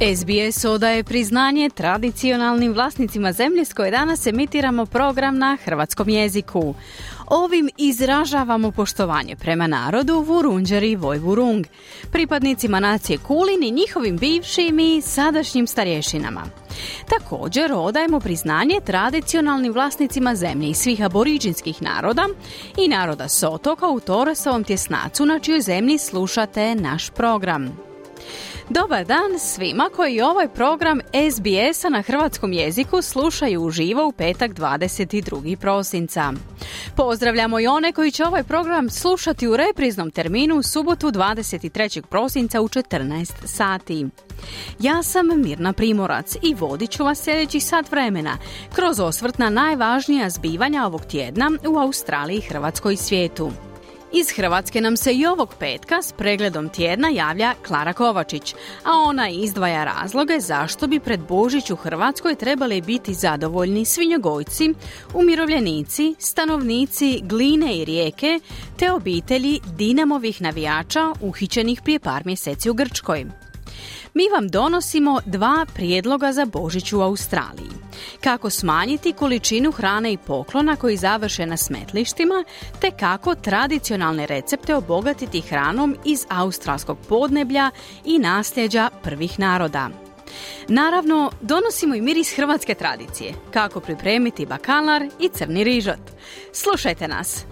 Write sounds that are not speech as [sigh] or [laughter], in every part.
SBS odaje priznanje tradicionalnim vlasnicima zemlje s koje danas emitiramo program na hrvatskom jeziku. Ovim izražavamo poštovanje prema narodu Vurunđeri i Vojvurung, pripadnicima nacije Kulin i njihovim bivšim i sadašnjim starješinama. Također odajemo priznanje tradicionalnim vlasnicima zemlje i svih aboriđinskih naroda i naroda Sotoka u Toresovom tjesnacu na čijoj zemlji slušate naš program. Dobar dan svima koji ovaj program SBS-a na hrvatskom jeziku slušaju uživo u petak 22. prosinca. Pozdravljamo i one koji će ovaj program slušati u repriznom terminu u subotu 23. prosinca u 14 sati. Ja sam Mirna Primorac i vodit ću vas sljedeći sat vremena kroz osvrt na najvažnija zbivanja ovog tjedna u Australiji, Hrvatskoj i svijetu. Iz Hrvatske nam se i ovog petka s pregledom tjedna javlja Klara Kovačić, a ona izdvaja razloge zašto bi pred Božić u Hrvatskoj trebali biti zadovoljni svinjogojci, umirovljenici, stanovnici Gline i Rijeke, te obitelji Dinamovih navijača uhićenih prije par mjeseci u Grčkoj mi vam donosimo dva prijedloga za Božić u Australiji. Kako smanjiti količinu hrane i poklona koji završe na smetlištima, te kako tradicionalne recepte obogatiti hranom iz australskog podneblja i nasljeđa prvih naroda. Naravno, donosimo i miris hrvatske tradicije, kako pripremiti bakalar i crni rižot. Slušajte nas!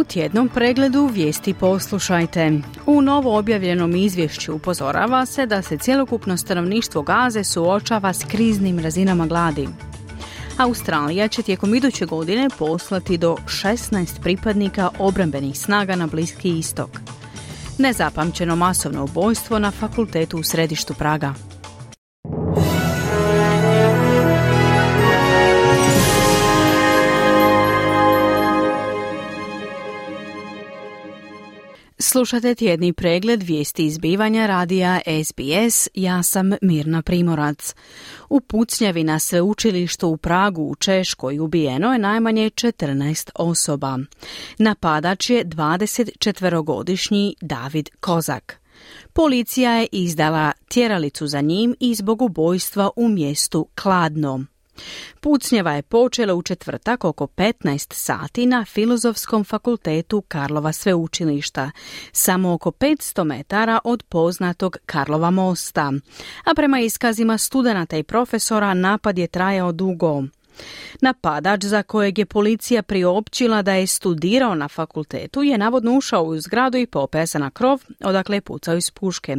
U tjednom pregledu vijesti poslušajte. U novo objavljenom izvješću upozorava se da se cjelokupno stanovništvo Gaze suočava s kriznim razinama gladi. Australija će tijekom iduće godine poslati do 16 pripadnika obrambenih snaga na Bliski istok. Nezapamćeno masovno ubojstvo na fakultetu u središtu Praga. Slušate tjedni pregled vijesti izbivanja radija SBS, ja sam Mirna Primorac. U pucnjavi na sveučilištu u Pragu u Češkoj ubijeno je najmanje 14 osoba. Napadač je 24-godišnji David Kozak. Policija je izdala tjeralicu za njim i zbog ubojstva u mjestu Kladno. Pucnjava je počela u četvrtak oko 15 sati na Filozofskom fakultetu Karlova sveučilišta, samo oko 500 metara od poznatog Karlova mosta. A prema iskazima studenata i profesora napad je trajao dugo. Napadač za kojeg je policija priopćila da je studirao na fakultetu je navodno ušao u zgradu i popeo se na krov, odakle je pucao iz puške.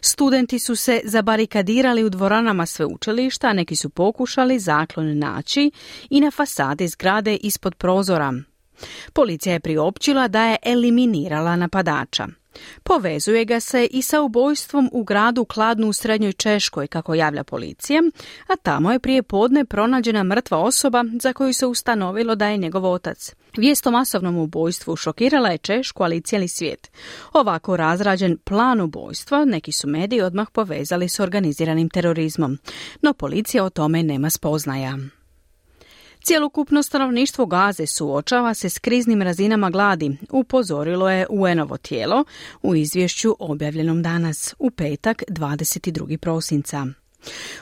Studenti su se zabarikadirali u dvoranama sveučilišta, neki su pokušali zaklon naći i na fasadi zgrade ispod prozora. Policija je priopćila da je eliminirala napadača. Povezuje ga se i sa ubojstvom u gradu Kladnu u Srednjoj Češkoj, kako javlja policija, a tamo je prije podne pronađena mrtva osoba za koju se ustanovilo da je njegov otac. Vijest o masovnom ubojstvu šokirala je Češku, ali i cijeli svijet. Ovako razrađen plan ubojstva neki su mediji odmah povezali s organiziranim terorizmom, no policija o tome nema spoznaja. Cjelokupno stanovništvo Gaze suočava se s kriznim razinama gladi, upozorilo je UN-ovo tijelo u izvješću objavljenom danas, u petak 22. prosinca.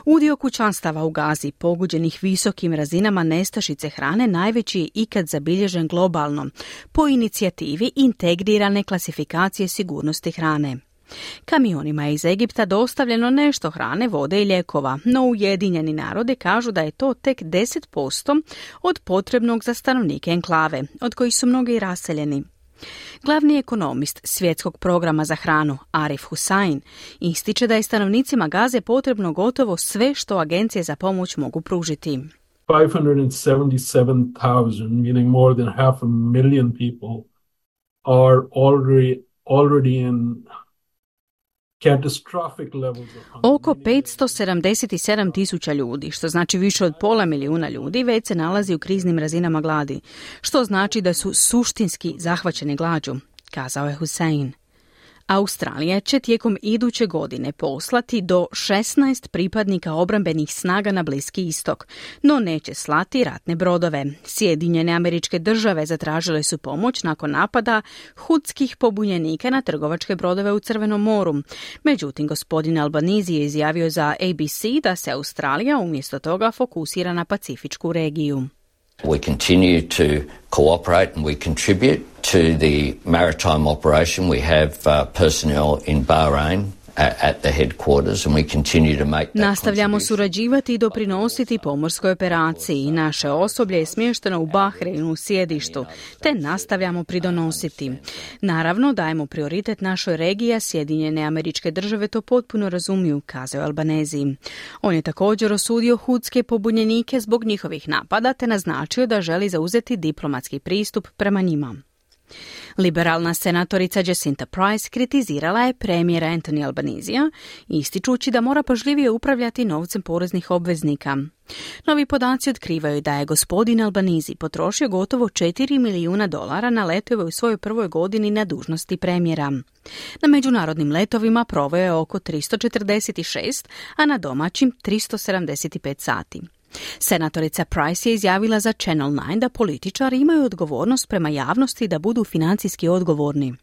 Udio kućanstava u Gazi poguđenih visokim razinama nestašice hrane najveći je ikad zabilježen globalno po inicijativi integrirane klasifikacije sigurnosti hrane. Kamionima je iz Egipta dostavljeno nešto hrane, vode i lijekova, no Ujedinjeni narode kažu da je to tek 10% od potrebnog za stanovnike enklave, od kojih su mnogi raseljeni. Glavni ekonomist svjetskog programa za hranu Arif Hussain ističe da je stanovnicima Gaze potrebno gotovo sve što agencije za pomoć mogu pružiti. 577,000, meaning more than half a million people, are already already in Oko 577 tisuća ljudi, što znači više od pola milijuna ljudi, već se nalazi u kriznim razinama gladi, što znači da su suštinski zahvaćeni glađu, kazao je Hussein. Australija će tijekom iduće godine poslati do 16 pripadnika obrambenih snaga na Bliski istok, no neće slati ratne brodove. Sjedinjene američke države zatražile su pomoć nakon napada hudskih pobunjenika na trgovačke brodove u Crvenom moru. Međutim, gospodin Albanizi je izjavio za ABC da se Australija umjesto toga fokusira na Pacifičku regiju. We continue to cooperate and we contribute to the maritime operation. We have uh, personnel in Bahrain at the headquarters and we continue to make Nastavljamo surađivati i doprinositi pomorskoj operaciji. Naše osoblje je smješteno u Bahreinu u sjedištu, te nastavljamo pridonositi. Naravno, dajemo prioritet našoj regiji, a Sjedinjene američke države to potpuno razumiju, kazao Albanezi. On je također osudio hudske pobunjenike zbog njihovih napada, te naznačio da želi zauzeti diplomatski pristup prema njima. Liberalna senatorica Jacinta Price kritizirala je premijera Anthony Albanizija, ističući da mora pažljivije upravljati novcem poreznih obveznika. Novi podaci otkrivaju da je gospodin Albanizi potrošio gotovo 4 milijuna dolara na letove u svojoj prvoj godini na dužnosti premijera. Na međunarodnim letovima proveo je oko 346, a na domaćim 375 sati. Senatorica Price je izjavila za Channel 9 da političari imaju odgovornost prema javnosti da budu financijski odgovorni.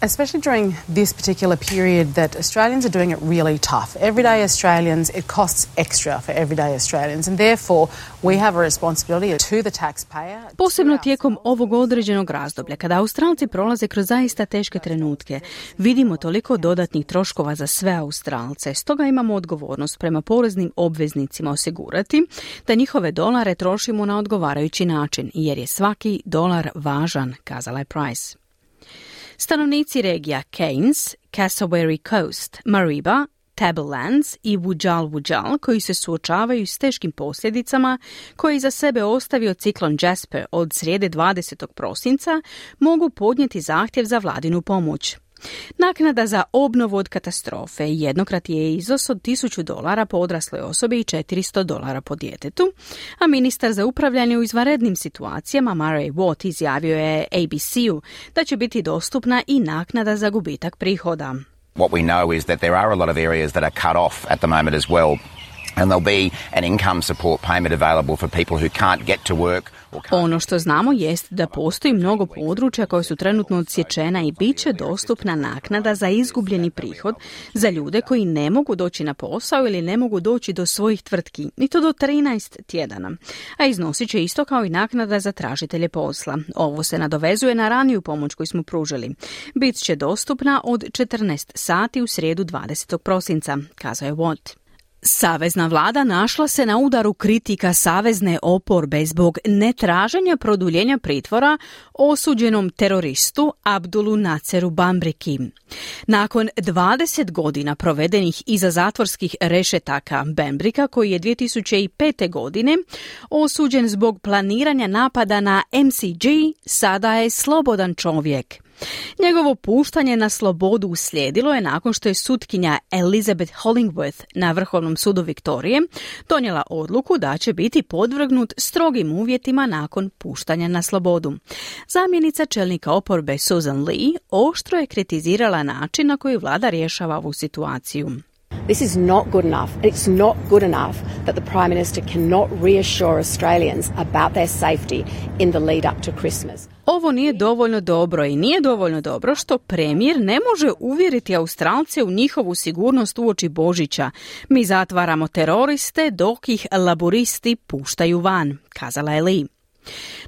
Especially during this particular period that Australians are doing it really tough. Everyday Australians, it costs extra for everyday Australians and therefore we have a responsibility to the taxpayer. Posebno tijekom ovog određenog razdoblja, kada Australci prolaze kroz zaista teške trenutke, vidimo toliko dodatnih troškova za sve Australce. Stoga imamo odgovornost prema poreznim obveznicima osigurati da njihove dolare trošimo na odgovarajući način, jer je svaki dolar važan, kazala je Price. Stanovnici regija Keynes, Cassowary Coast, Mariba, Tablelands i Wujal Wujal koji se suočavaju s teškim posljedicama koje iza sebe ostavio ciklon Jasper od srijede 20. prosinca mogu podnijeti zahtjev za vladinu pomoć. Naknada za obnovu od katastrofe jednokrat je iznos od 1000 dolara po odrasloj osobi i 400 dolara po djetetu, a ministar za upravljanje u izvanrednim situacijama Murray Watt izjavio je ABC-u da će biti dostupna i naknada za gubitak prihoda. What we know is that there are a lot of areas that are cut off at the moment as well. And there'll be an income support payment available for people who can't get to work ono što znamo jest da postoji mnogo područja koja su trenutno odsječena i bit će dostupna naknada za izgubljeni prihod za ljude koji ne mogu doći na posao ili ne mogu doći do svojih tvrtki, i to do 13 tjedana. A iznosit će isto kao i naknada za tražitelje posla. Ovo se nadovezuje na raniju pomoć koju smo pružili. Bit će dostupna od 14 sati u srijedu 20. prosinca, kazao je Watt. Savezna vlada našla se na udaru kritika savezne oporbe zbog netraženja produljenja pritvora osuđenom teroristu Abdulu Naceru Bambriki. Nakon 20 godina provedenih iza zatvorskih rešetaka Bambrika, koji je 2005. godine osuđen zbog planiranja napada na MCG, sada je slobodan čovjek. Njegovo puštanje na slobodu uslijedilo je nakon što je sutkinja Elizabeth Hollingworth na Vrhovnom sudu Viktorije donijela odluku da će biti podvrgnut strogim uvjetima nakon puštanja na slobodu. Zamjenica čelnika oporbe Susan Lee oštro je kritizirala način na koji vlada rješava ovu situaciju. This is not good enough. It's not good enough that the Prime Minister cannot reassure Australians about their safety in the lead up to Christmas. Ovo nije dovoljno dobro i nije dovoljno dobro što premijer ne može uvjeriti Australce u njihovu sigurnost uoči Božića. Mi zatvaramo teroriste dok ih laboristi puštaju van, kazala je Lee.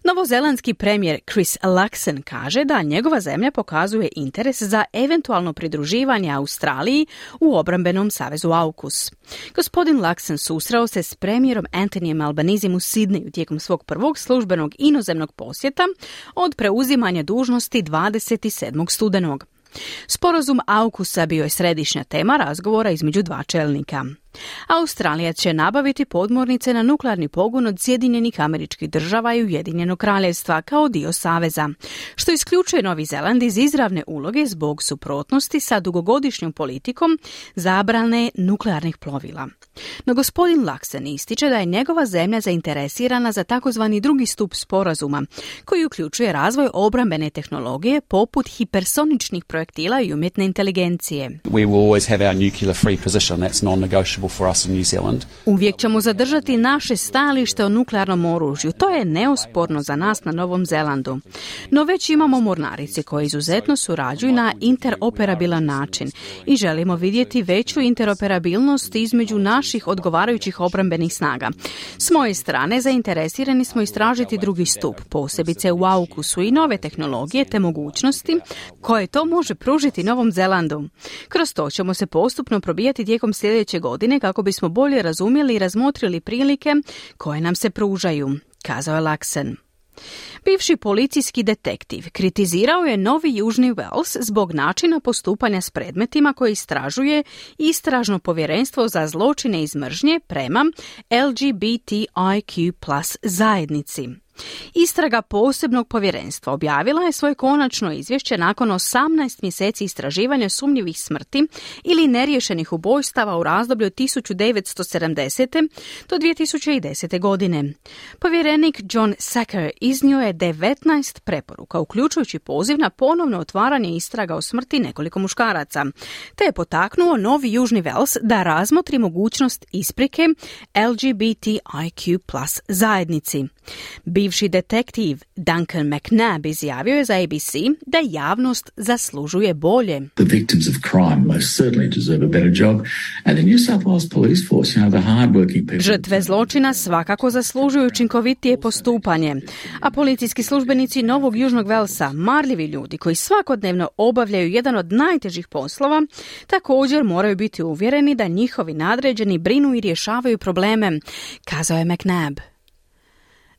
Novozelandski premijer Chris Luxon kaže da njegova zemlja pokazuje interes za eventualno pridruživanje Australiji u obrambenom savezu AUKUS. Gospodin Luxon susreo se s premijerom Anthonyjem Albanizim u Sidneju tijekom svog prvog službenog inozemnog posjeta od preuzimanja dužnosti 27. studenog. Sporazum AUKUSA bio je središnja tema razgovora između dva čelnika. Australija će nabaviti podmornice na nuklearni pogon od Sjedinjenih američkih država i Ujedinjenog kraljevstva kao dio saveza, što isključuje Novi Zeland iz izravne uloge zbog suprotnosti sa dugogodišnjom politikom zabrane nuklearnih plovila. No gospodin Laksen ističe da je njegova zemlja zainteresirana za takozvani drugi stup sporazuma, koji uključuje razvoj obrambene tehnologije poput hipersoničnih projektila i umjetne inteligencije. We will always have our nuclear free position. That's non-negotiable for us in New Zealand. Uvijek ćemo zadržati naše stajalište o nuklearnom oružju. To je neosporno za nas na Novom Zelandu. No već imamo mornarice koje izuzetno surađuju na interoperabilan način i želimo vidjeti veću interoperabilnost između naših odgovarajućih obrambenih snaga. S moje strane zainteresirani smo istražiti drugi stup, posebice u aukusu i nove tehnologije te mogućnosti koje to može pružiti Novom Zelandu. Kroz to ćemo se postupno probijati tijekom sljedeće godine kako bismo bolje razumjeli i razmotrili prilike koje nam se pružaju, kazao je Laksen. Bivši policijski detektiv kritizirao je Novi Južni Wales zbog načina postupanja s predmetima koje istražuje Istražno povjerenstvo za zločine iz mržnje prema LGBTIQ plus zajednici. Istraga posebnog povjerenstva objavila je svoje konačno izvješće nakon 18 mjeseci istraživanja sumnjivih smrti ili neriješenih ubojstava u razdoblju od 1970. do 2010. godine. Povjerenik John Sacker iznio je 19 preporuka, uključujući poziv na ponovno otvaranje istraga o smrti nekoliko muškaraca, te je potaknuo Novi Južni Vels da razmotri mogućnost isprike LGBTIQ plus zajednici. Bivši detektiv Duncan McNabb izjavio je za ABC da javnost zaslužuje bolje. The victims of crime most certainly deserve a better job and the New South Wales Police Force, you know, the hard-working people... Žrtve zločina svakako zaslužuju učinkovitije postupanje, a policijski službenici Novog Južnog Velsa, marljivi ljudi koji svakodnevno obavljaju jedan od najtežih poslova, također moraju biti uvjereni da njihovi nadređeni brinu i rješavaju probleme, kazao je McNabb.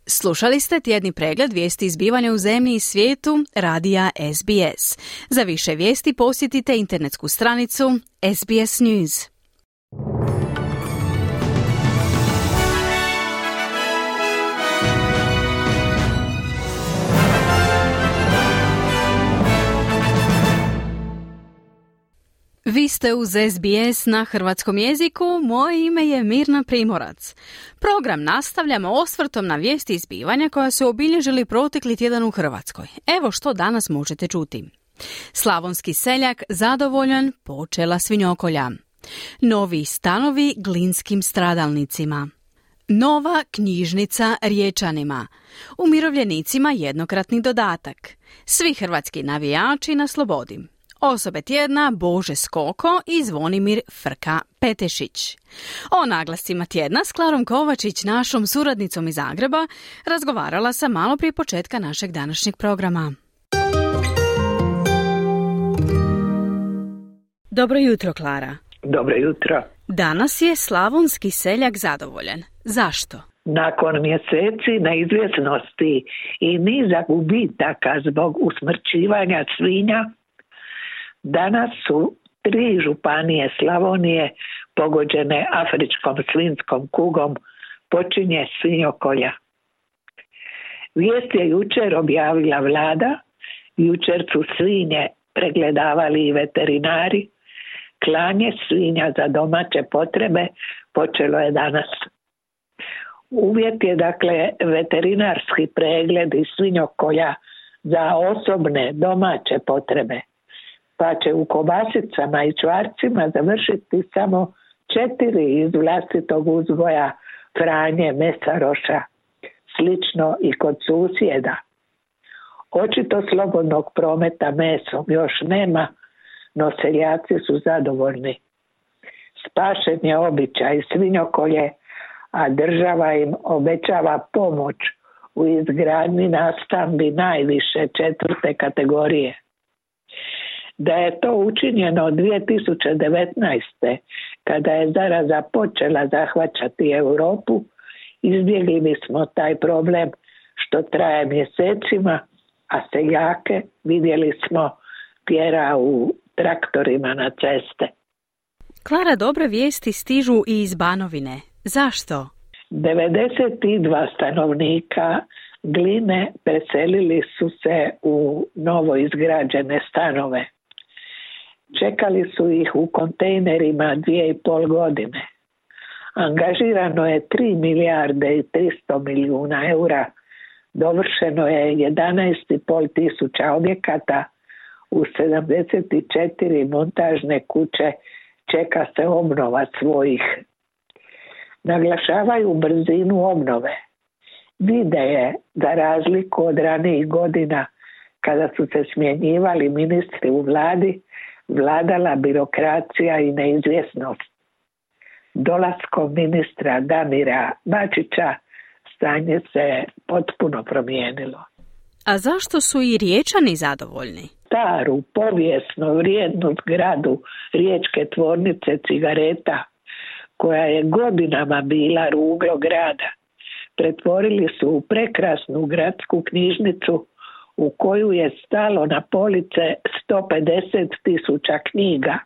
Slušali ste tjedni pregled vijesti izbivanja u zemlji i svijetu radija SBS. Za više vijesti posjetite internetsku stranicu SBS News. Vi ste uz SBS na hrvatskom jeziku, moje ime je Mirna Primorac. Program nastavljamo osvrtom na vijesti izbivanja koja su obilježili protekli tjedan u Hrvatskoj. Evo što danas možete čuti. Slavonski seljak zadovoljan počela svinjokolja. Novi stanovi glinskim stradalnicima. Nova knjižnica riječanima. Umirovljenicima jednokratni dodatak. Svi hrvatski navijači na slobodi. Osobe tjedna Bože Skoko i Zvonimir Frka Petešić. O naglascima tjedna s Klarom Kovačić, našom suradnicom iz Zagreba, razgovarala sam malo prije početka našeg današnjeg programa. Dobro jutro, Klara. Dobro jutro. Danas je slavonski seljak zadovoljan. Zašto? Nakon mjeseci neizvjesnosti i niza gubitaka zbog usmrćivanja svinja, Danas su tri županije Slavonije pogođene afričkom svinskom kugom počinje svinjokolja. Vijest je jučer objavila vlada, jučer su svinje pregledavali i veterinari, klanje svinja za domaće potrebe počelo je danas. Uvjet je dakle veterinarski pregled i svinjokolja za osobne domaće potrebe pa će u kobasicama i čvarcima završiti samo četiri iz vlastitog uzgoja Franje Mesaroša, slično i kod susjeda. Očito slobodnog prometa mesom još nema, no seljaci su zadovoljni. Spašen je običaj svinjokolje, a država im obećava pomoć u izgradnji nastambi najviše četvrte kategorije. Da je to učinjeno 2019. kada je zaraza počela zahvaćati Europu, izbjegli bismo taj problem što traje mjesecima, a seljake vidjeli smo tjera u traktorima na ceste. Klara, dobre vijesti stižu i iz Banovine. Zašto? 92 stanovnika Gline preselili su se u novo izgrađene stanove. Čekali su ih u kontejnerima dvije i pol godine. Angažirano je 3 milijarde i 300 milijuna eura. Dovršeno je 11,5 tisuća objekata u 74 montažne kuće čeka se obnova svojih. Naglašavaju brzinu obnove. Vide je za razliku od ranijih godina kada su se smjenjivali ministri u vladi, vladala birokracija i neizvjesnost. Dolaskom ministra Damira Bačića stanje se potpuno promijenilo. A zašto su i riječani zadovoljni? Staru, povijesnu, vrijednu zgradu riječke tvornice cigareta, koja je godinama bila ruglo grada, pretvorili su u prekrasnu gradsku knjižnicu u koju je stalo na police 150 tisuća knjiga.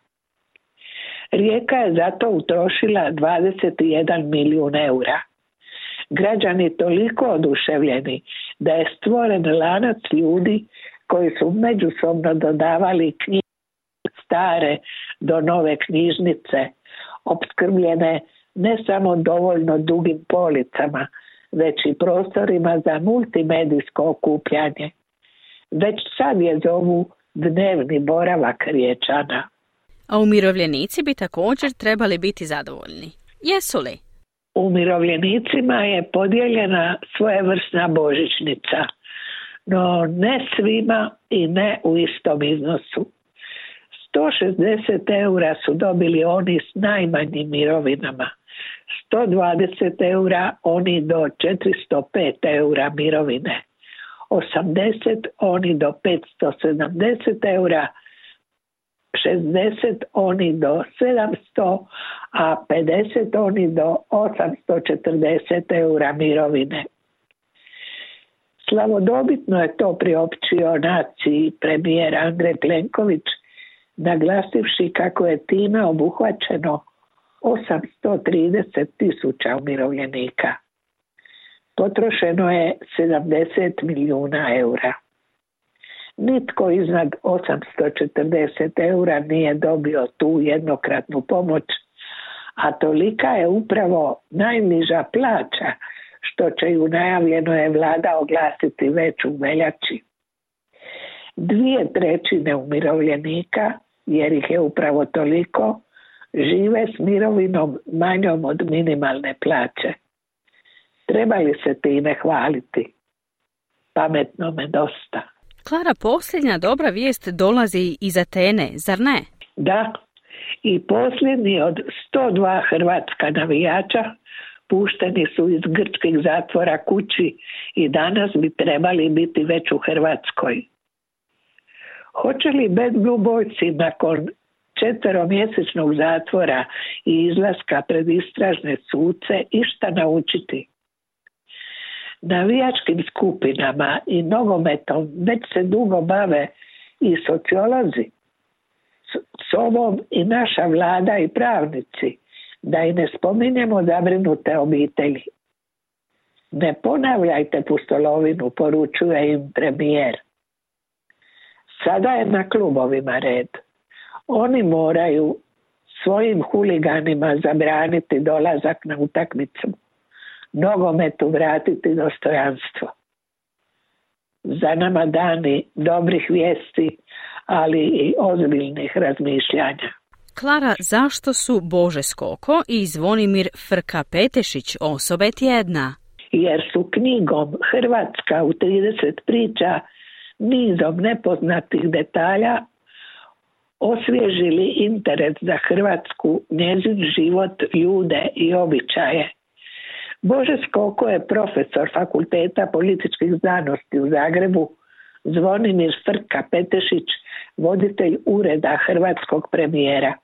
Rijeka je zato utrošila 21 milijun eura. Građani toliko oduševljeni da je stvoren lanac ljudi koji su međusobno dodavali knjige stare do nove knjižnice, opskrbljene ne samo dovoljno dugim policama, već i prostorima za multimedijsko okupljanje. Već sad je zovu dnevni boravak riječana. A umirovljenici bi također trebali biti zadovoljni. Jesu li? Umirovljenicima je podijeljena svojevrsna božićnica, no ne svima i ne u istom iznosu. 160 eura su dobili oni s najmanjim mirovinama, 120 eura oni do 405 eura mirovine, 80 oni do 570 eura, 60 oni do 700, a 50 oni do 840 eura mirovine. Slavodobitno je to priopćio naciji premijer Andrej Plenković, naglasivši kako je time obuhvaćeno 830 tisuća umirovljenika. Potrošeno je 70 milijuna eura. Nitko iznad 840 eura nije dobio tu jednokratnu pomoć, a tolika je upravo najniža plaća što će ju najavljeno je vlada oglasiti već u veljači. Dvije trećine umirovljenika, jer ih je upravo toliko, žive s mirovinom manjom od minimalne plaće. Treba li se time hvaliti? Pametno me dosta. Klara, posljednja dobra vijest dolazi iz Atene, zar ne? Da, i posljednji od 102 hrvatska navijača pušteni su iz grčkih zatvora kući i danas bi trebali biti već u Hrvatskoj. Hoće li Bad Blue Boysi nakon četveromjesečnog zatvora i izlaska pred istražne suce išta naučiti? Navijačkim skupinama i nogometom već se dugo bave i sociolozi. S ovom i naša vlada i pravnici da i ne spominjemo zabrinute obitelji. Ne ponavljajte pustolovinu, poručuje im premijer. Sada je na klubovima red. Oni moraju svojim huliganima zabraniti dolazak na utakmicu. Nogometu vratiti dostojanstvo. Za nama dani dobrih vijesti, ali i ozbiljnih razmišljanja. Klara, zašto su Bože Skoko i Zvonimir Frka Petešić osobe tjedna? Jer su knjigom Hrvatska u 30 priča nizom nepoznatih detalja osvježili interes za Hrvatsku, njezin život, ljude i običaje. Bože Skoko je profesor Fakulteta političkih znanosti u Zagrebu, Zvonimir Frka Petešić, voditelj ureda hrvatskog premijera.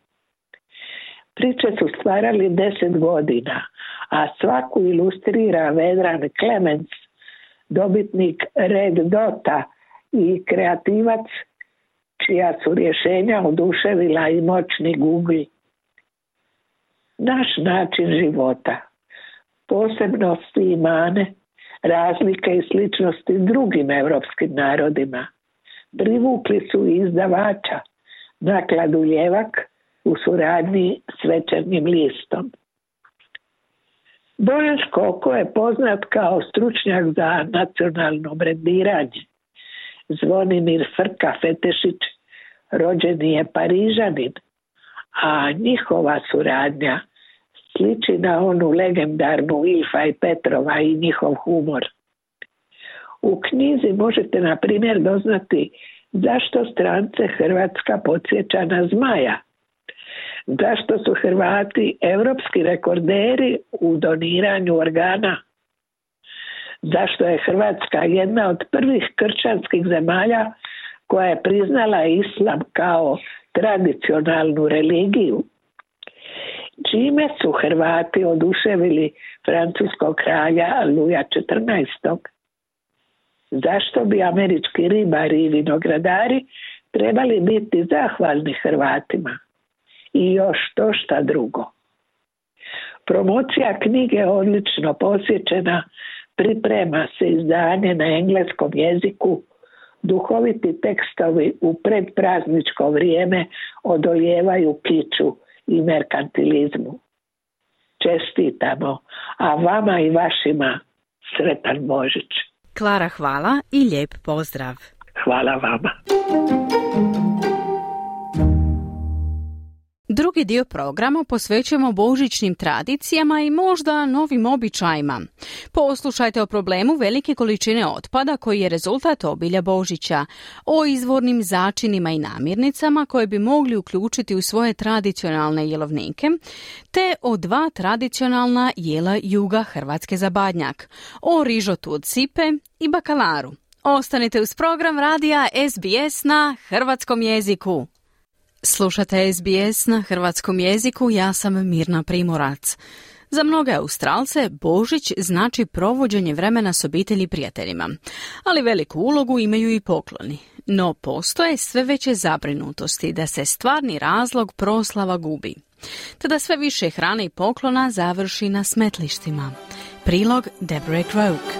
Priče su stvarali deset godina, a svaku ilustrira Vedran Klemens, dobitnik Red Dota i kreativac čija su rješenja oduševila i moćni Google. Naš način života, posebnosti i mane, razlike i sličnosti drugim europskim narodima, privukli su izdavača nakladu Ljevak u suradnji s večernjim listom. Bojan Škoko je poznat kao stručnjak za nacionalno brendiranje. Zvonimir Frka Fetešić rođeni je Parižanin, a njihova suradnja sliči na onu legendarnu Ilfa i Petrova i njihov humor. U knjizi možete na primjer doznati zašto strance Hrvatska podsjeća na zmaja, zašto su Hrvati europski rekorderi u doniranju organa, zašto je Hrvatska jedna od prvih kršćanskih zemalja koja je priznala islam kao tradicionalnu religiju. Čime su Hrvati oduševili francuskog kralja Luja XIV. Zašto bi američki ribari i vinogradari trebali biti zahvalni Hrvatima? I još to šta drugo. Promocija knjige odlično posjećena, priprema se izdanje na engleskom jeziku duhoviti tekstovi u predprazničko vrijeme odoljevaju kiču i merkantilizmu. Čestitamo, a vama i vašima sretan Božić. Klara, hvala i lijep pozdrav. Hvala vama. Drugi dio programa posvećujemo božićnim tradicijama i možda novim običajima. Poslušajte o problemu velike količine otpada koji je rezultat obilja Božića, o izvornim začinima i namirnicama koje bi mogli uključiti u svoje tradicionalne jelovnike, te o dva tradicionalna jela juga Hrvatske za badnjak, o rižotu od sipe i bakalaru. Ostanite uz program radija SBS na hrvatskom jeziku. Slušate SBS na hrvatskom jeziku, ja sam Mirna Primorac. Za mnoge Australce Božić znači provođenje vremena s obitelji i prijateljima, ali veliku ulogu imaju i pokloni. No postoje sve veće zabrinutosti da se stvarni razlog proslava gubi, te da sve više hrane i poklona završi na smetlištima. Prilog Deborah Croak.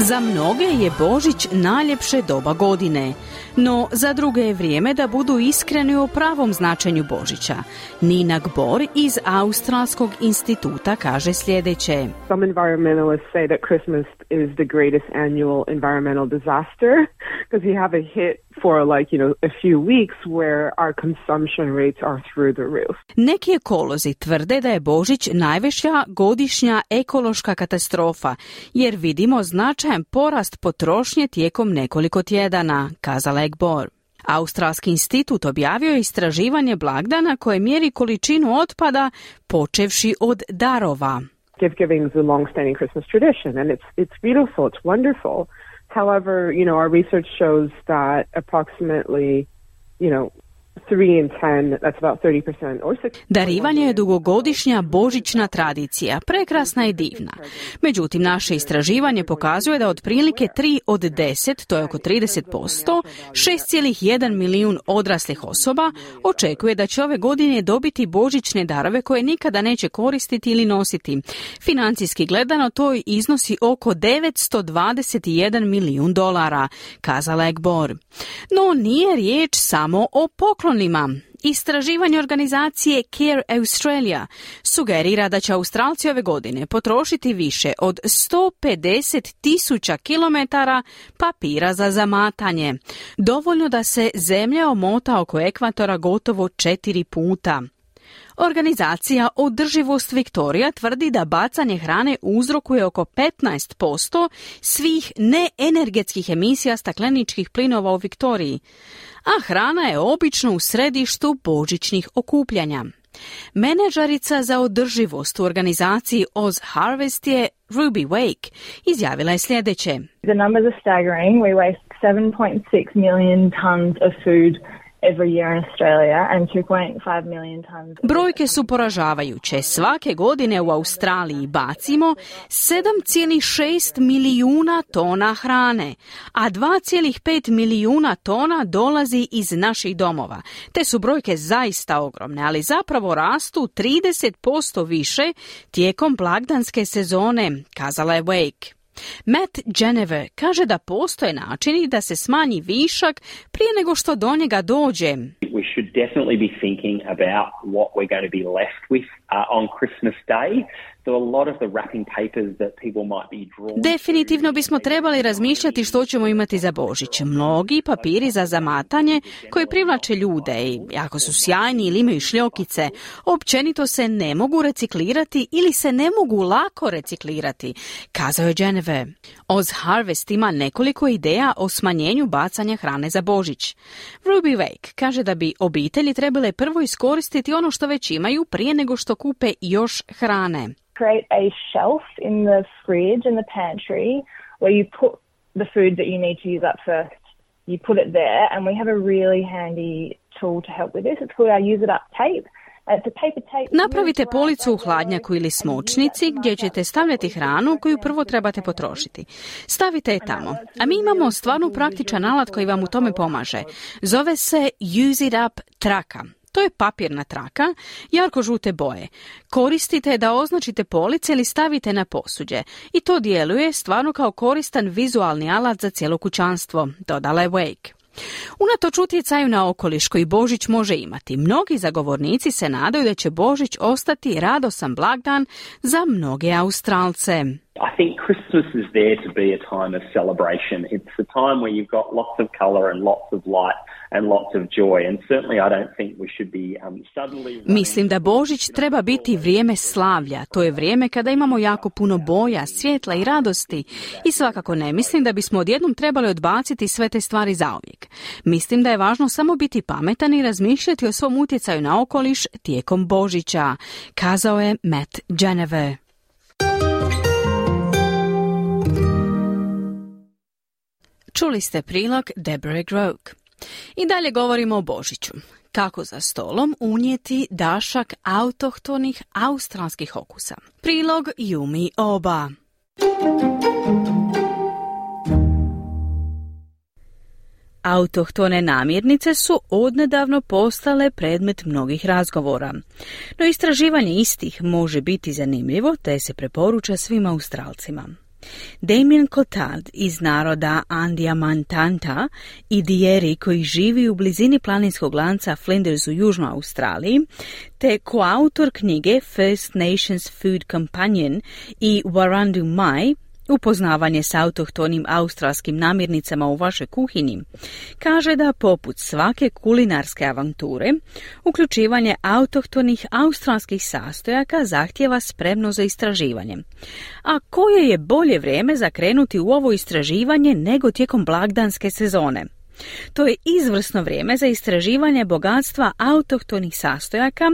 Za mnoge je Božić najljepše doba godine, no za druge je vrijeme da budu iskreni o pravom značenju Božića. Nina Gbor iz Australskog instituta kaže sljedeće. Some environmentalists say that Christmas is the greatest annual environmental disaster [laughs] because you have a hit for like, you know, a few weeks where our consumption rates are through the roof. Neki ekolozi tvrde da je Božić najveća godišnja ekološka katastrofa jer vidimo značajan porast potrošnje tijekom nekoliko tjedana, kazala je Gbor. Australski institut objavio je istraživanje blagdana koje mjeri količinu otpada počevši od darova. Gift giving is a long-standing Christmas tradition, and it's it's beautiful, it's wonderful. However, you know, our research shows that approximately, you know, Darivanje je dugogodišnja božićna tradicija, prekrasna i divna. Međutim, naše istraživanje pokazuje da otprilike 3 od 10, to je oko 30%, 6,1 milijun odraslih osoba očekuje da će ove godine dobiti božićne darove koje nikada neće koristiti ili nositi. Financijski gledano to iznosi oko 921 milijun dolara, kazala je Gbor. No nije riječ samo o poklonu poklonima. Istraživanje organizacije Care Australia sugerira da će Australci ove godine potrošiti više od 150 tisuća kilometara papira za zamatanje. Dovoljno da se zemlja omota oko ekvatora gotovo četiri puta. Organizacija Održivost Viktorija tvrdi da bacanje hrane uzrokuje oko 15% svih neenergetskih emisija stakleničkih plinova u Viktoriji, a hrana je obično u središtu božićnih okupljanja. Menedžerica za održivost u organizaciji Oz Harvest je Ruby Wake izjavila je sljedeće. The numbers are staggering. We waste 7.6 million tons of food Brojke su poražavajuće. Svake godine u Australiji bacimo 7,6 milijuna tona hrane, a 2,5 milijuna tona dolazi iz naših domova. Te su brojke zaista ogromne, ali zapravo rastu 30% više tijekom blagdanske sezone, kazala je Wake. Matt Geneve kaže da postoje načini da se smanji višak prije nego što do njega dođe. We should definitely be thinking about what we're going to be left with uh, on Christmas Day. Definitivno bismo trebali razmišljati što ćemo imati za Božić. Mnogi papiri za zamatanje koji privlače ljude i ako su sjajni ili imaju šljokice, općenito se ne mogu reciklirati ili se ne mogu lako reciklirati, kazao je Geneve. Oz Harvest ima nekoliko ideja o smanjenju bacanja hrane za Božić. Ruby Wake kaže da bi obitelji trebale prvo iskoristiti ono što već imaju prije nego što kupe još hrane. create a shelf in the fridge in the pantry where you put the food that you need to use up first. You put it there, and we have a really handy tool to help with this. It's called our Use It Up tape. Napravite policu u hladnjaku ili smočnici gdje ćete stavljati hranu koju prvo trebate potrošiti. Stavite je tamo. A mi imamo stvarno praktičan alat koji vam u tome pomaže. Zove se Use It Up traka. To je papirna traka, jarko žute boje. Koristite da označite police ili stavite na posuđe. I to djeluje stvarno kao koristan vizualni alat za cijelo kućanstvo, dodala je Wake. Unatoč utjecaju na okoliš koji Božić može imati, mnogi zagovornici se nadaju da će Božić ostati radosan blagdan za mnoge Australce. I think Christmas is there to be a time of celebration. It's a time where you've got lots of colour and lots of light and lots of joy. And certainly I don't think we should be um, suddenly... Mislim da Božić treba biti vrijeme slavlja. To je vrijeme kada imamo jako puno boja, svjetla i radosti. I svakako ne mislim da bismo odjednom trebali odbaciti sve te stvari zauvijek. Mislim da je važno samo biti pametan i razmišljati o svom utjecaju na okoliš tijekom Božića, kazao je Matt Geneve. Čuli ste prilog Deborah Groke. I dalje govorimo o Božiću. Kako za stolom unijeti dašak autohtonih australskih okusa. Prilog Jumi Oba. Autohtone namirnice su odnedavno postale predmet mnogih razgovora. No istraživanje istih može biti zanimljivo te se preporuča svim Australcima. Damien Cotard iz naroda Andija Mantanta i Dieri koji živi u blizini planinskog lanca Flinders u Južnoj Australiji, te koautor knjige First Nations Food Companion i Warandu Mai Upoznavanje s autohtonim australskim namirnicama u vašoj kuhinji kaže da poput svake kulinarske avanture, uključivanje autohtonih australskih sastojaka zahtjeva spremno za istraživanje. A koje je bolje vrijeme za krenuti u ovo istraživanje nego tijekom blagdanske sezone? To je izvrsno vrijeme za istraživanje bogatstva autohtonih sastojaka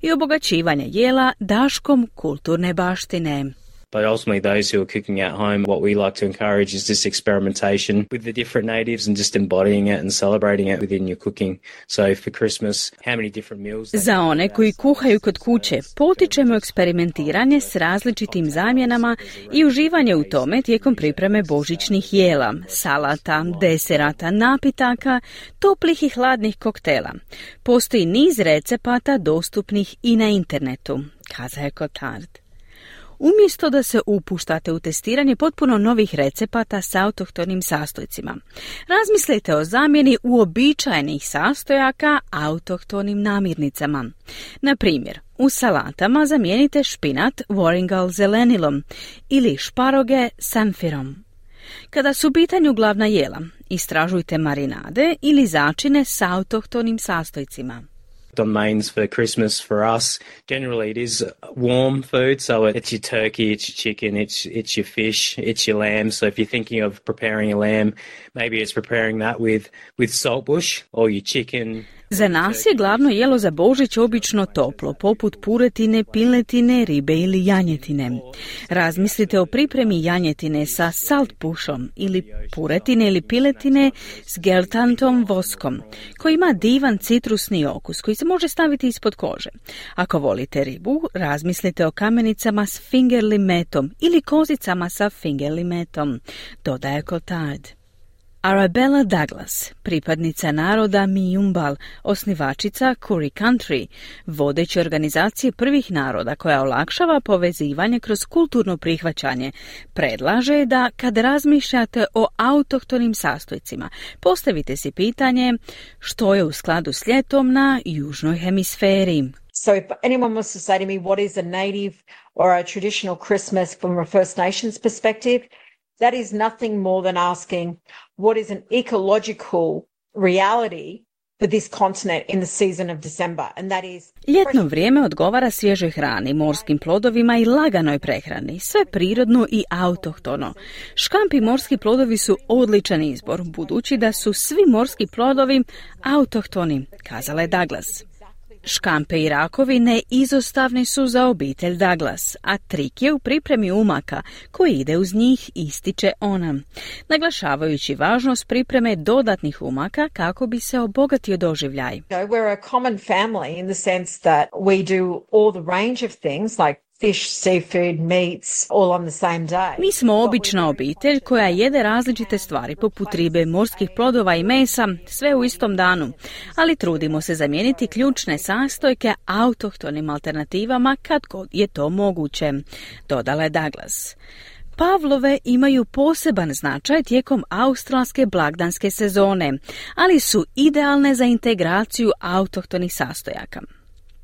i obogaćivanje jela daškom kulturne baštine. But ultimately, those who are cooking at home, what we like to encourage is this experimentation with the different natives and just embodying it and celebrating it within your cooking. So for Christmas, how many different meals? Za one koji kuhaju kod kuće, potičemo eksperimentiranje s različitim zamjenama i uživanje u tome tijekom pripreme božićnih jela, salata, deserata, napitaka, toplih i hladnih koktela. Postoji niz recepata dostupnih i na internetu, kaza je Cotard. Umjesto da se upuštate u testiranje potpuno novih recepata s autohtonim sastojcima. Razmislite o zamjeni uobičajenih sastojaka autohtonim namirnicama. Na primjer, u salatama zamijenite špinat Warringal zelenilom ili šparoge samfirom. Kada su u pitanju glavna jela, istražujte marinade ili začine s autohtonim sastojcima. On mains for Christmas for us. Generally, it is warm food, so it's your turkey, it's your chicken, it's it's your fish, it's your lamb. So if you're thinking of preparing a lamb, maybe it's preparing that with with saltbush or your chicken Za nas je glavno jelo za Božić obično toplo, poput puretine, piletine, ribe ili janjetine. Razmislite o pripremi janjetine sa saltpušom ili puretine ili piletine s geltantom voskom, koji ima divan citrusni okus koji se može staviti ispod kože. Ako volite ribu, razmislite o kamenicama s fingerlimetom ili kozicama sa fingerlimetom, dodaje Cotard. Arabella Douglas, pripadnica naroda Mijumbal, osnivačica Curry Country, vodeće organizacije prvih naroda koja olakšava povezivanje kroz kulturno prihvaćanje, predlaže da kad razmišljate o autohtonim sastojcima, postavite si pitanje što je u skladu s ljetom na južnoj hemisferi. So if anyone wants to say to me what is a native or a traditional Christmas from a First Nations perspective, that is nothing more than asking what is an ecological reality for this continent in the season of December, and that is Ljetno vrijeme odgovara svježoj hrani, morskim plodovima i laganoj prehrani, sve prirodno i autohtono. Škampi morski plodovi su odličan izbor, budući da su svi morski plodovi autohtoni, kazala je Douglas. Škampe i rakovine izostavni su za obitelj Douglas, a trik je u pripremi umaka koji ide uz njih, ističe ona, naglašavajući važnost pripreme dodatnih umaka kako bi se obogatio doživljaj. We're a common family in the sense that we do all the range of things like fish, seafood, meats, all on the same day. Mi smo obična obitelj koja jede različite stvari poput ribe, morskih plodova i mesa, sve u istom danu, ali trudimo se zamijeniti ključne sastojke autohtonim alternativama kad god je to moguće, dodala je Douglas. Pavlove imaju poseban značaj tijekom australske blagdanske sezone, ali su idealne za integraciju autohtonih sastojaka.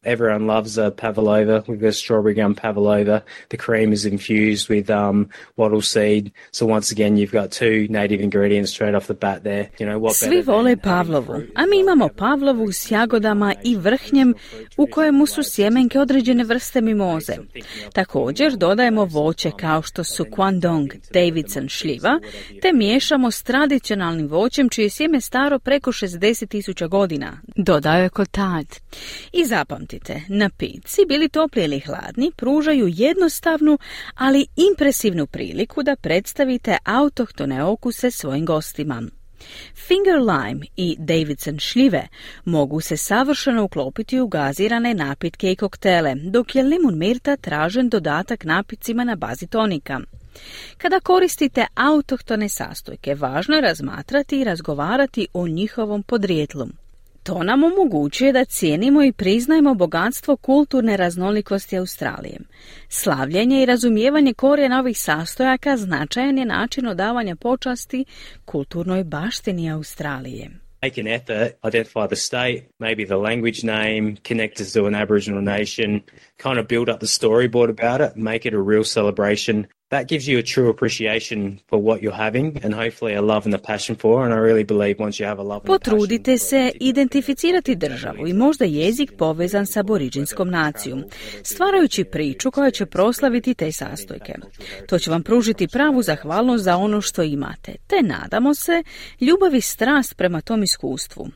Everyone loves a pavlova. We've got strawberry gum pavlova. The cream is infused with um, wattle seed. So once again, you've got two native ingredients straight off the bat there. You know, what Svi vole pavlovu, a mi imamo pavlovu s jagodama i vrhnjem u kojemu su sjemenke određene vrste mimoze. Također dodajemo voće kao što su Kwandong, Davidson šljiva, te miješamo s tradicionalnim voćem čije sjeme staro preko 60.000 godina, dodaje je Kotad. I zapamti Zapamtite, napici, bili topli ili hladni, pružaju jednostavnu, ali impresivnu priliku da predstavite autohtone okuse svojim gostima. Finger lime i Davidson šljive mogu se savršeno uklopiti u gazirane napitke i koktele, dok je limun mirta tražen dodatak napicima na bazi tonika. Kada koristite autohtone sastojke, važno je razmatrati i razgovarati o njihovom podrijetlu. To nam omogućuje da cijenimo i priznajemo bogatstvo kulturne raznolikosti Australije. Slavljenje i razumijevanje korijena ovih sastojaka značajan je način odavanja počasti kulturnoj baštini Australije. Make an that gives you a true appreciation for what you're having and hopefully a love and a passion for and I really believe once you have a love and Potrudite se identificirati državu i možda jezik povezan sa aboriđinskom nacijom, stvarajući priču koja će proslaviti te sastojke. To će vam pružiti pravu zahvalnost za ono što imate, te nadamo se ljubav i strast prema tom iskustvu.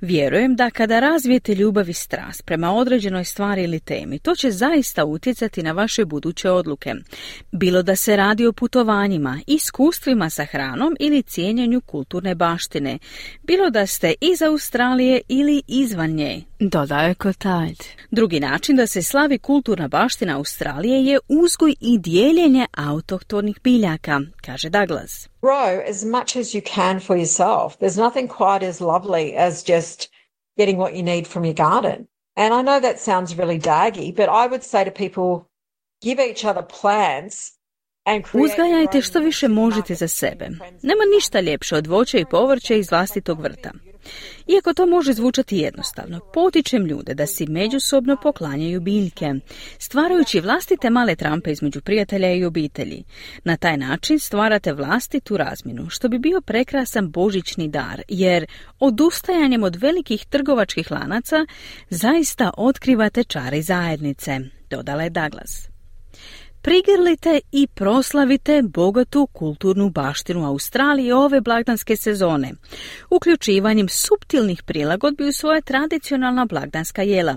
Vjerujem da kada razvijete ljubav i strast prema određenoj stvari ili temi, to će zaista utjecati na vaše buduće odluke. Bilo da se radi o putovanjima, iskustvima sa hranom ili cijenjenju kulturne baštine, bilo da ste iz Australije ili izvan nje, dodaje Cotard. Drugi način da se slavi kulturna baština Australije je uzgoj i dijeljenje autohtonih biljaka, kaže Douglas. Grow as much as you can for yourself. There's nothing quite as lovely as just getting what you need from your garden. And I know that sounds really daggy, but I would say to people, give each other plants Uzgajajte što više možete za sebe. Nema ništa ljepše od voća i povrća iz vlastitog vrta. Iako to može zvučati jednostavno, potičem ljude da si međusobno poklanjaju biljke, stvarajući vlastite male trampe između prijatelja i obitelji. Na taj način stvarate vlastitu razminu, što bi bio prekrasan božićni dar, jer odustajanjem od velikih trgovačkih lanaca zaista otkrivate čari zajednice, dodala je Douglas. Prigrlite i proslavite bogatu kulturnu baštinu Australije ove blagdanske sezone, uključivanjem subtilnih prilagodbi u svoje tradicionalna blagdanska jela.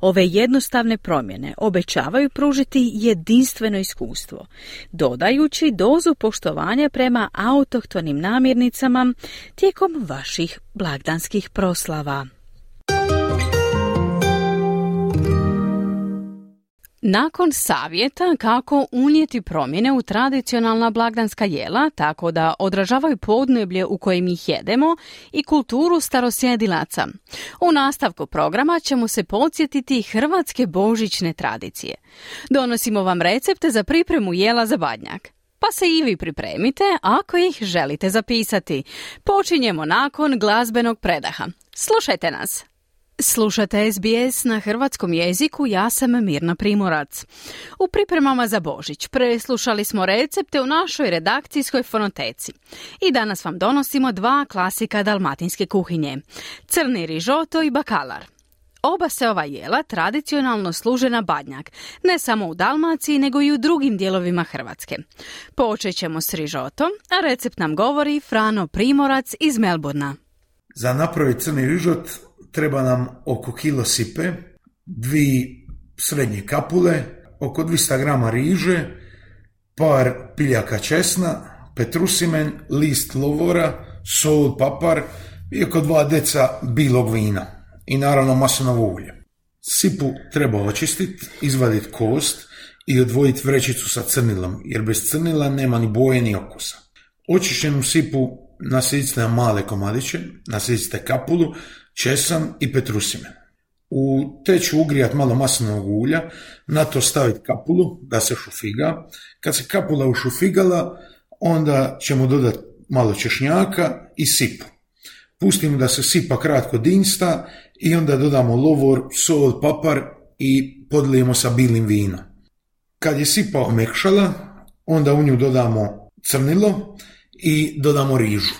Ove jednostavne promjene obećavaju pružiti jedinstveno iskustvo, dodajući dozu poštovanja prema autohtonim namirnicama tijekom vaših blagdanskih proslava. Nakon savjeta kako unijeti promjene u tradicionalna blagdanska jela tako da odražavaju podneblje u kojem ih jedemo i kulturu starosjedilaca. U nastavku programa ćemo se podsjetiti hrvatske božićne tradicije. Donosimo vam recepte za pripremu jela za badnjak. Pa se i vi pripremite ako ih želite zapisati. Počinjemo nakon glazbenog predaha. Slušajte nas! Slušate SBS na hrvatskom jeziku, ja sam Mirna Primorac. U pripremama za Božić preslušali smo recepte u našoj redakcijskoj fonoteci. I danas vam donosimo dva klasika dalmatinske kuhinje. Crni rižoto i bakalar. Oba se ova jela tradicionalno služe na badnjak, ne samo u Dalmaciji, nego i u drugim dijelovima Hrvatske. Počet ćemo s rižotom, a recept nam govori Frano Primorac iz Melburna. Za napraviti crni rižot treba nam oko kilo sipe, dvi srednje kapule, oko 200 grama riže, par piljaka česna, petrusimen, list lovora, sol, papar i oko dva deca bilog vina i naravno maslinovo ulje. Sipu treba očistiti, izvaditi kost i odvojiti vrećicu sa crnilom, jer bez crnila nema ni boje ni okusa. Očišćenu sipu nasicite na male komadiće, nasicite kapulu, česan i petrusimen. U te ću ugrijat malo maslinovog ulja, na to staviti kapulu da se šufiga. Kad se kapula ušufigala, onda ćemo dodati malo češnjaka i sipu. Pustimo da se sipa kratko dinsta i onda dodamo lovor, sol, papar i podlijemo sa bilim vinom. Kad je sipa omekšala, onda u nju dodamo crnilo i dodamo rižu.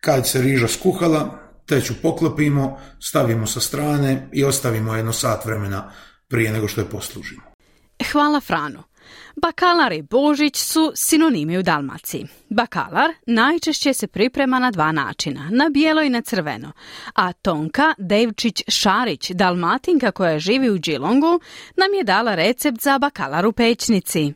Kad se riža skuhala, teću poklopimo, stavimo sa strane i ostavimo jedno sat vremena prije nego što je poslužimo. Hvala Franu. Bakalar i Božić su sinonimi u Dalmaciji. Bakalar najčešće se priprema na dva načina, na bijelo i na crveno, a Tonka Devčić-Šarić, dalmatinka koja živi u Džilongu, nam je dala recept za bakalar u pečnici.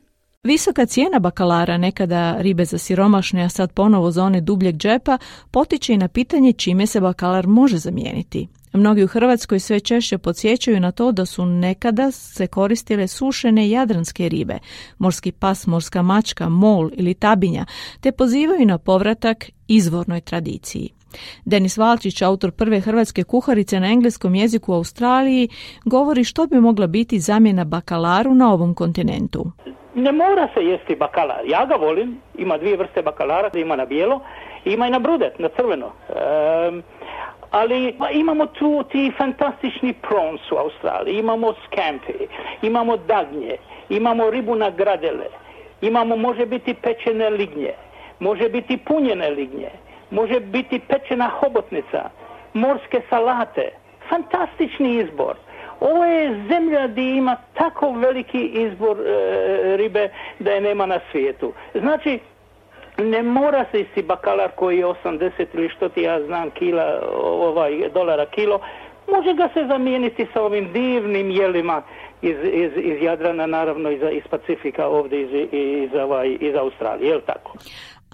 Visoka cijena bakalara, nekada ribe za siromašne, a sad ponovo za one dubljeg džepa, potiče i na pitanje čime se bakalar može zamijeniti. Mnogi u Hrvatskoj sve češće podsjećaju na to da su nekada se koristile sušene jadranske ribe, morski pas, morska mačka, mol ili tabinja, te pozivaju na povratak izvornoj tradiciji. Denis Valčić, autor prve hrvatske kuharice na engleskom jeziku u Australiji, govori što bi mogla biti zamjena bakalaru na ovom kontinentu. Ne mora se jesti bakalar. Ja ga volim. Ima dvije vrste bakalara. Ima na bijelo. Ima i na brudet, na crveno. ali imamo tu ti fantastični prawns u Australiji. Imamo scampi. Imamo dagnje. Imamo ribu na gradele. Imamo, može biti pečene lignje. Može biti punjene lignje. Može biti pečena hobotnica. Morske salate. Fantastični izbor. Ovo je zemlja gdje ima tako veliki izbor e, ribe da je nema na svijetu. Znači, ne mora se isti bakalar koji je 80 ili što ti ja znam kila, ovaj, dolara kilo, može ga se zamijeniti sa ovim divnim jelima iz, iz, iz Jadrana, naravno iz, iz Pacifika ovdje iz, iz, ovaj, iz Australije, je tako?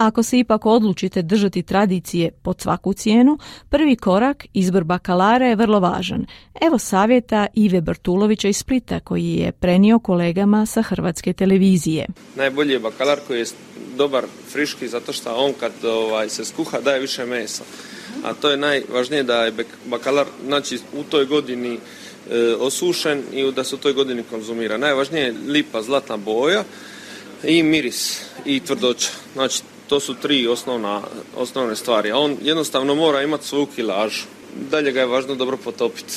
Ako se ipak odlučite držati tradicije pod svaku cijenu, prvi korak, izbor bakalara je vrlo važan. Evo savjeta Ive Bartulovića iz Splita koji je prenio kolegama sa Hrvatske televizije. Najbolji je bakalar koji je dobar, friški, zato što on kad ovaj, se skuha daje više mesa. A to je najvažnije da je bakalar znači, u toj godini e, osušen i da se u toj godini konzumira. Najvažnije je lipa, zlatna boja i miris i tvrdoća. Znači to su tri osnovna, osnovne stvari. A on jednostavno mora imati svoju kilažu. Dalje ga je važno dobro potopiti.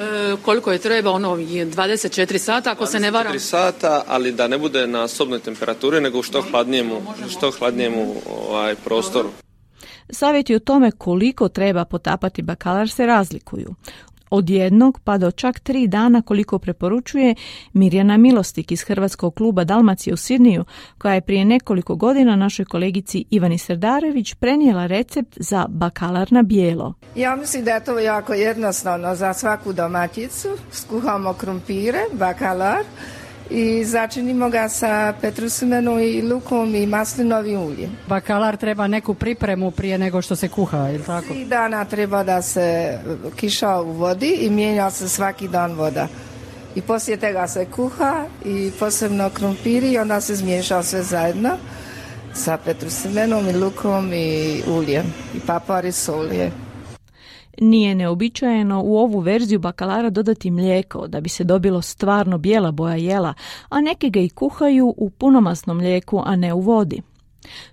E, koliko je treba, ono, 24 sata, ako se ne varam? 24 sata, ali da ne bude na sobnoj temperaturi, nego u što hladnijemu, što hladnijemu ovaj, prostoru. Savjeti o tome koliko treba potapati bakalar se razlikuju. Od jednog pa do čak tri dana koliko preporučuje Mirjana Milostik iz Hrvatskog kluba Dalmacije u Sidniju, koja je prije nekoliko godina našoj kolegici Ivani Srdarević prenijela recept za bakalar na bijelo. Ja mislim da je to jako jednostavno za svaku domaćicu. Skuhamo krumpire, bakalar, i začinimo ga sa petrusimenom i lukom i maslinovim uljem. Bakalar treba neku pripremu prije nego što se kuha, je li tako? Tri dana treba da se kiša u vodi i mijenja se svaki dan voda. I poslije tega se kuha i posebno krumpiri i onda se zmiješa sve zajedno sa petrusimenom i lukom i uljem i papar i solje. Nije neobičajeno u ovu verziju bakalara dodati mlijeko da bi se dobilo stvarno bijela boja jela, a neki ga i kuhaju u punomasnom mlijeku, a ne u vodi.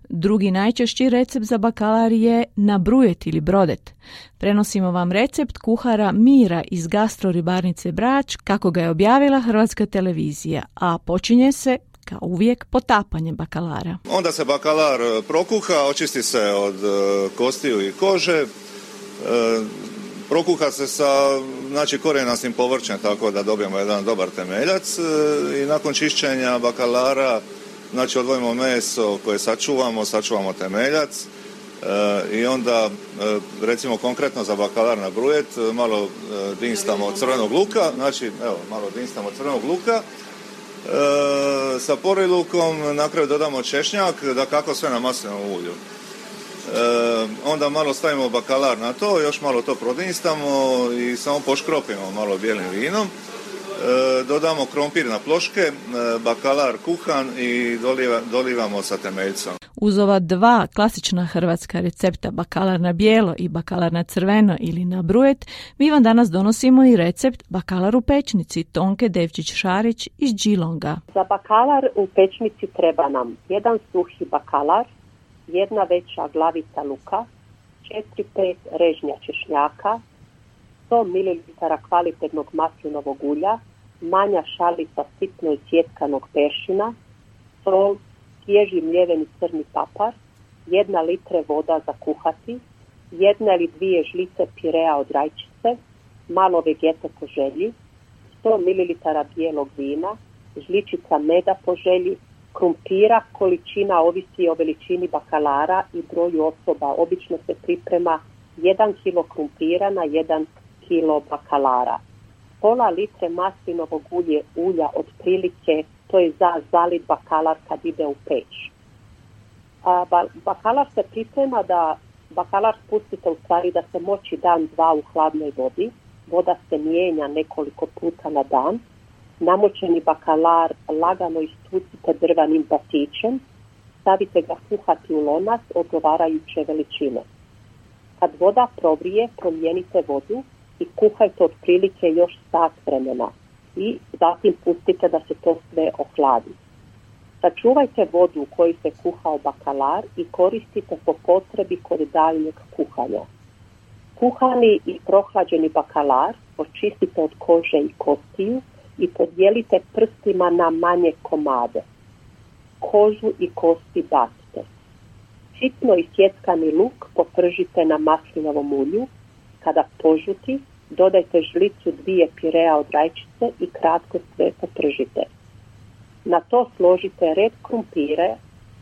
Drugi najčešći recept za bakalar je nabrujet ili brodet. Prenosimo vam recept kuhara Mira iz gastroribarnice Brač kako ga je objavila Hrvatska televizija, a počinje se kao uvijek potapanjem bakalara. Onda se bakalar prokuha, očisti se od e, kostiju i kože, prokuha se sa znači korijenastim povrćem tako da dobijemo jedan dobar temeljac e, i nakon čišćenja bakalara znači odvojimo meso koje sačuvamo, sačuvamo temeljac e, i onda recimo konkretno za bakalar na brujet malo dinstamo crvenog luka znači evo malo dinstamo crvenog luka sa porilukom na kraju dodamo češnjak da kako sve na maslinovom ulju E, onda malo stavimo bakalar na to, još malo to prodinstamo i samo poškropimo malo bijelim vinom. E, dodamo krompir na ploške, e, bakalar kuhan i dolivamo sa temeljcom. Uz ova dva klasična hrvatska recepta, bakalar na bijelo i bakalar na crveno ili na brujet, mi vam danas donosimo i recept bakalar u pečnici Tonke Devčić-Šarić iz Džilonga. Za bakalar u pečnici treba nam jedan suhi bakalar, jedna veća glavica luka, 4-5 režnja češnjaka, 100 ml kvalitetnog maslinovog ulja, manja šalica sitno isjetkanog pešina, sol, svježi mljeveni crni papar, jedna litre voda za kuhati, jedna ili dvije žlice pirea od rajčice, malo vegete po želji, 100 ml bijelog vina, žličica meda po želji, krumpira količina ovisi o veličini bakalara i broju osoba. Obično se priprema 1 kilo krumpira na 1 kilo bakalara. Pola litre maslinovog ulje, ulja otprilike, to je za zalit bakalar kad ide u peć. A, bakalar se priprema da bakalar spustite u stvari da se moći dan dva u hladnoj vodi. Voda se mijenja nekoliko puta na dan namočeni bakalar lagano istucite drvanim batićem, stavite ga kuhati u lonac odgovarajuće veličine. Kad voda provrije, promijenite vodu i kuhajte otprilike još sat vremena i zatim pustite da se to sve ohladi. Sačuvajte vodu u kojoj se kuhao bakalar i koristite po potrebi kod daljnjeg kuhanja. Kuhani i prohlađeni bakalar očistite od kože i kostiju i podijelite prstima na manje komade. Kožu i kosti bacite. Sitno isjeckani luk popržite na maslinovom ulju. Kada požuti, dodajte žlicu dvije pirea od rajčice i kratko sve popržite. Na to složite red krumpire,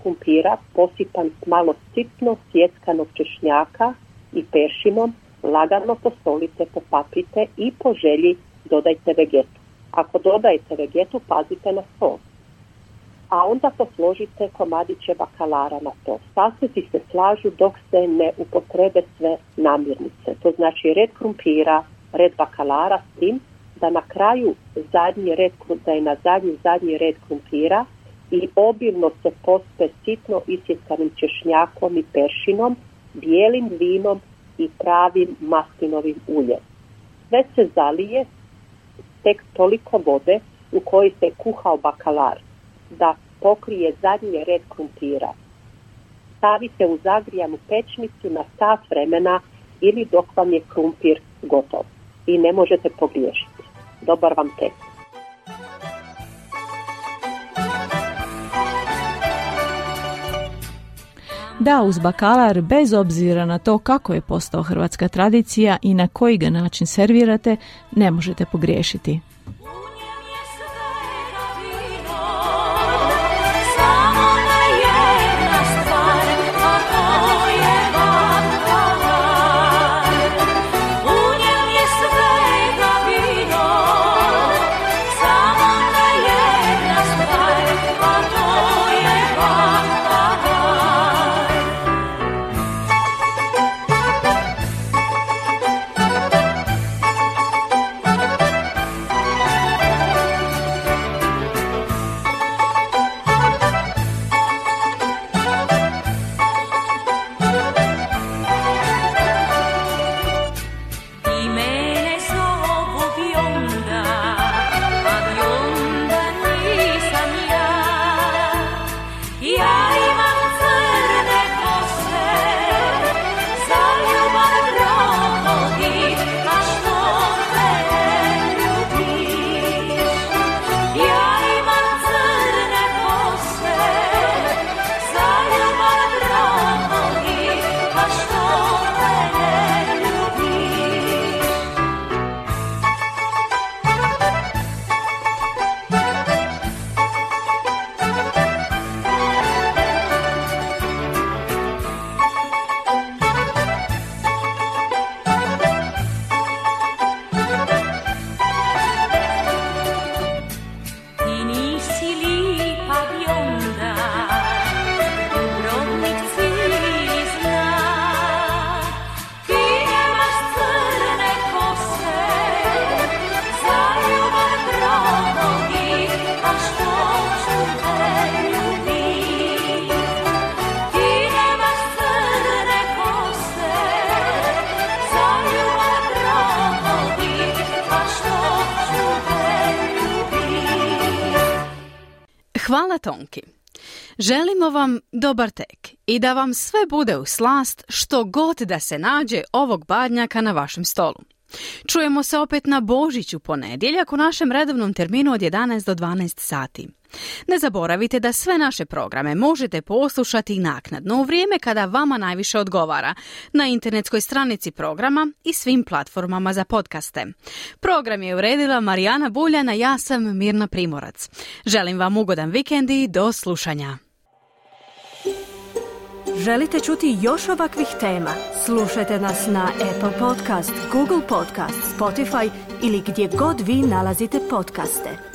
kumpira posipan s malo sitno sjeckanog češnjaka i pešinom, lagano posolite, popapite i po želji dodajte vegetu. Ako dodajete vegetu, pazite na sos. A onda posložite komadiće bakalara na to. Sasveti se slažu dok se ne upotrebe sve namirnice. To znači red krumpira, red bakalara s tim da na kraju zadnji red, da je na zadnji zadnji red krumpira i obilno se pospe sitno isjecanim češnjakom i peršinom, bijelim vinom i pravim mastinovim uljem. Sve se zalije tek toliko vode u kojoj se kuhao bakalar, da pokrije zadnji red krumpira. Stavite u zagrijanu pečnicu na sat vremena ili dok vam je krumpir gotov i ne možete pogriješiti. Dobar vam tek. Da, uz bakalar, bez obzira na to kako je postao hrvatska tradicija i na koji ga način servirate, ne možete pogriješiti. Hvala Tonki. Želimo vam dobar tek i da vam sve bude u slast što god da se nađe ovog badnjaka na vašem stolu. Čujemo se opet na Božiću ponedjeljak u našem redovnom terminu od 11 do 12 sati. Ne zaboravite da sve naše programe možete poslušati naknadno u vrijeme kada vama najviše odgovara na internetskoj stranici programa i svim platformama za podcaste. Program je uredila Marijana Buljana, ja sam Mirna Primorac. Želim vam ugodan vikend i do slušanja. Želite čuti još ovakvih tema? Slušajte nas na Apple Podcast, Google Podcast, Spotify ili gdje god vi nalazite podcaste.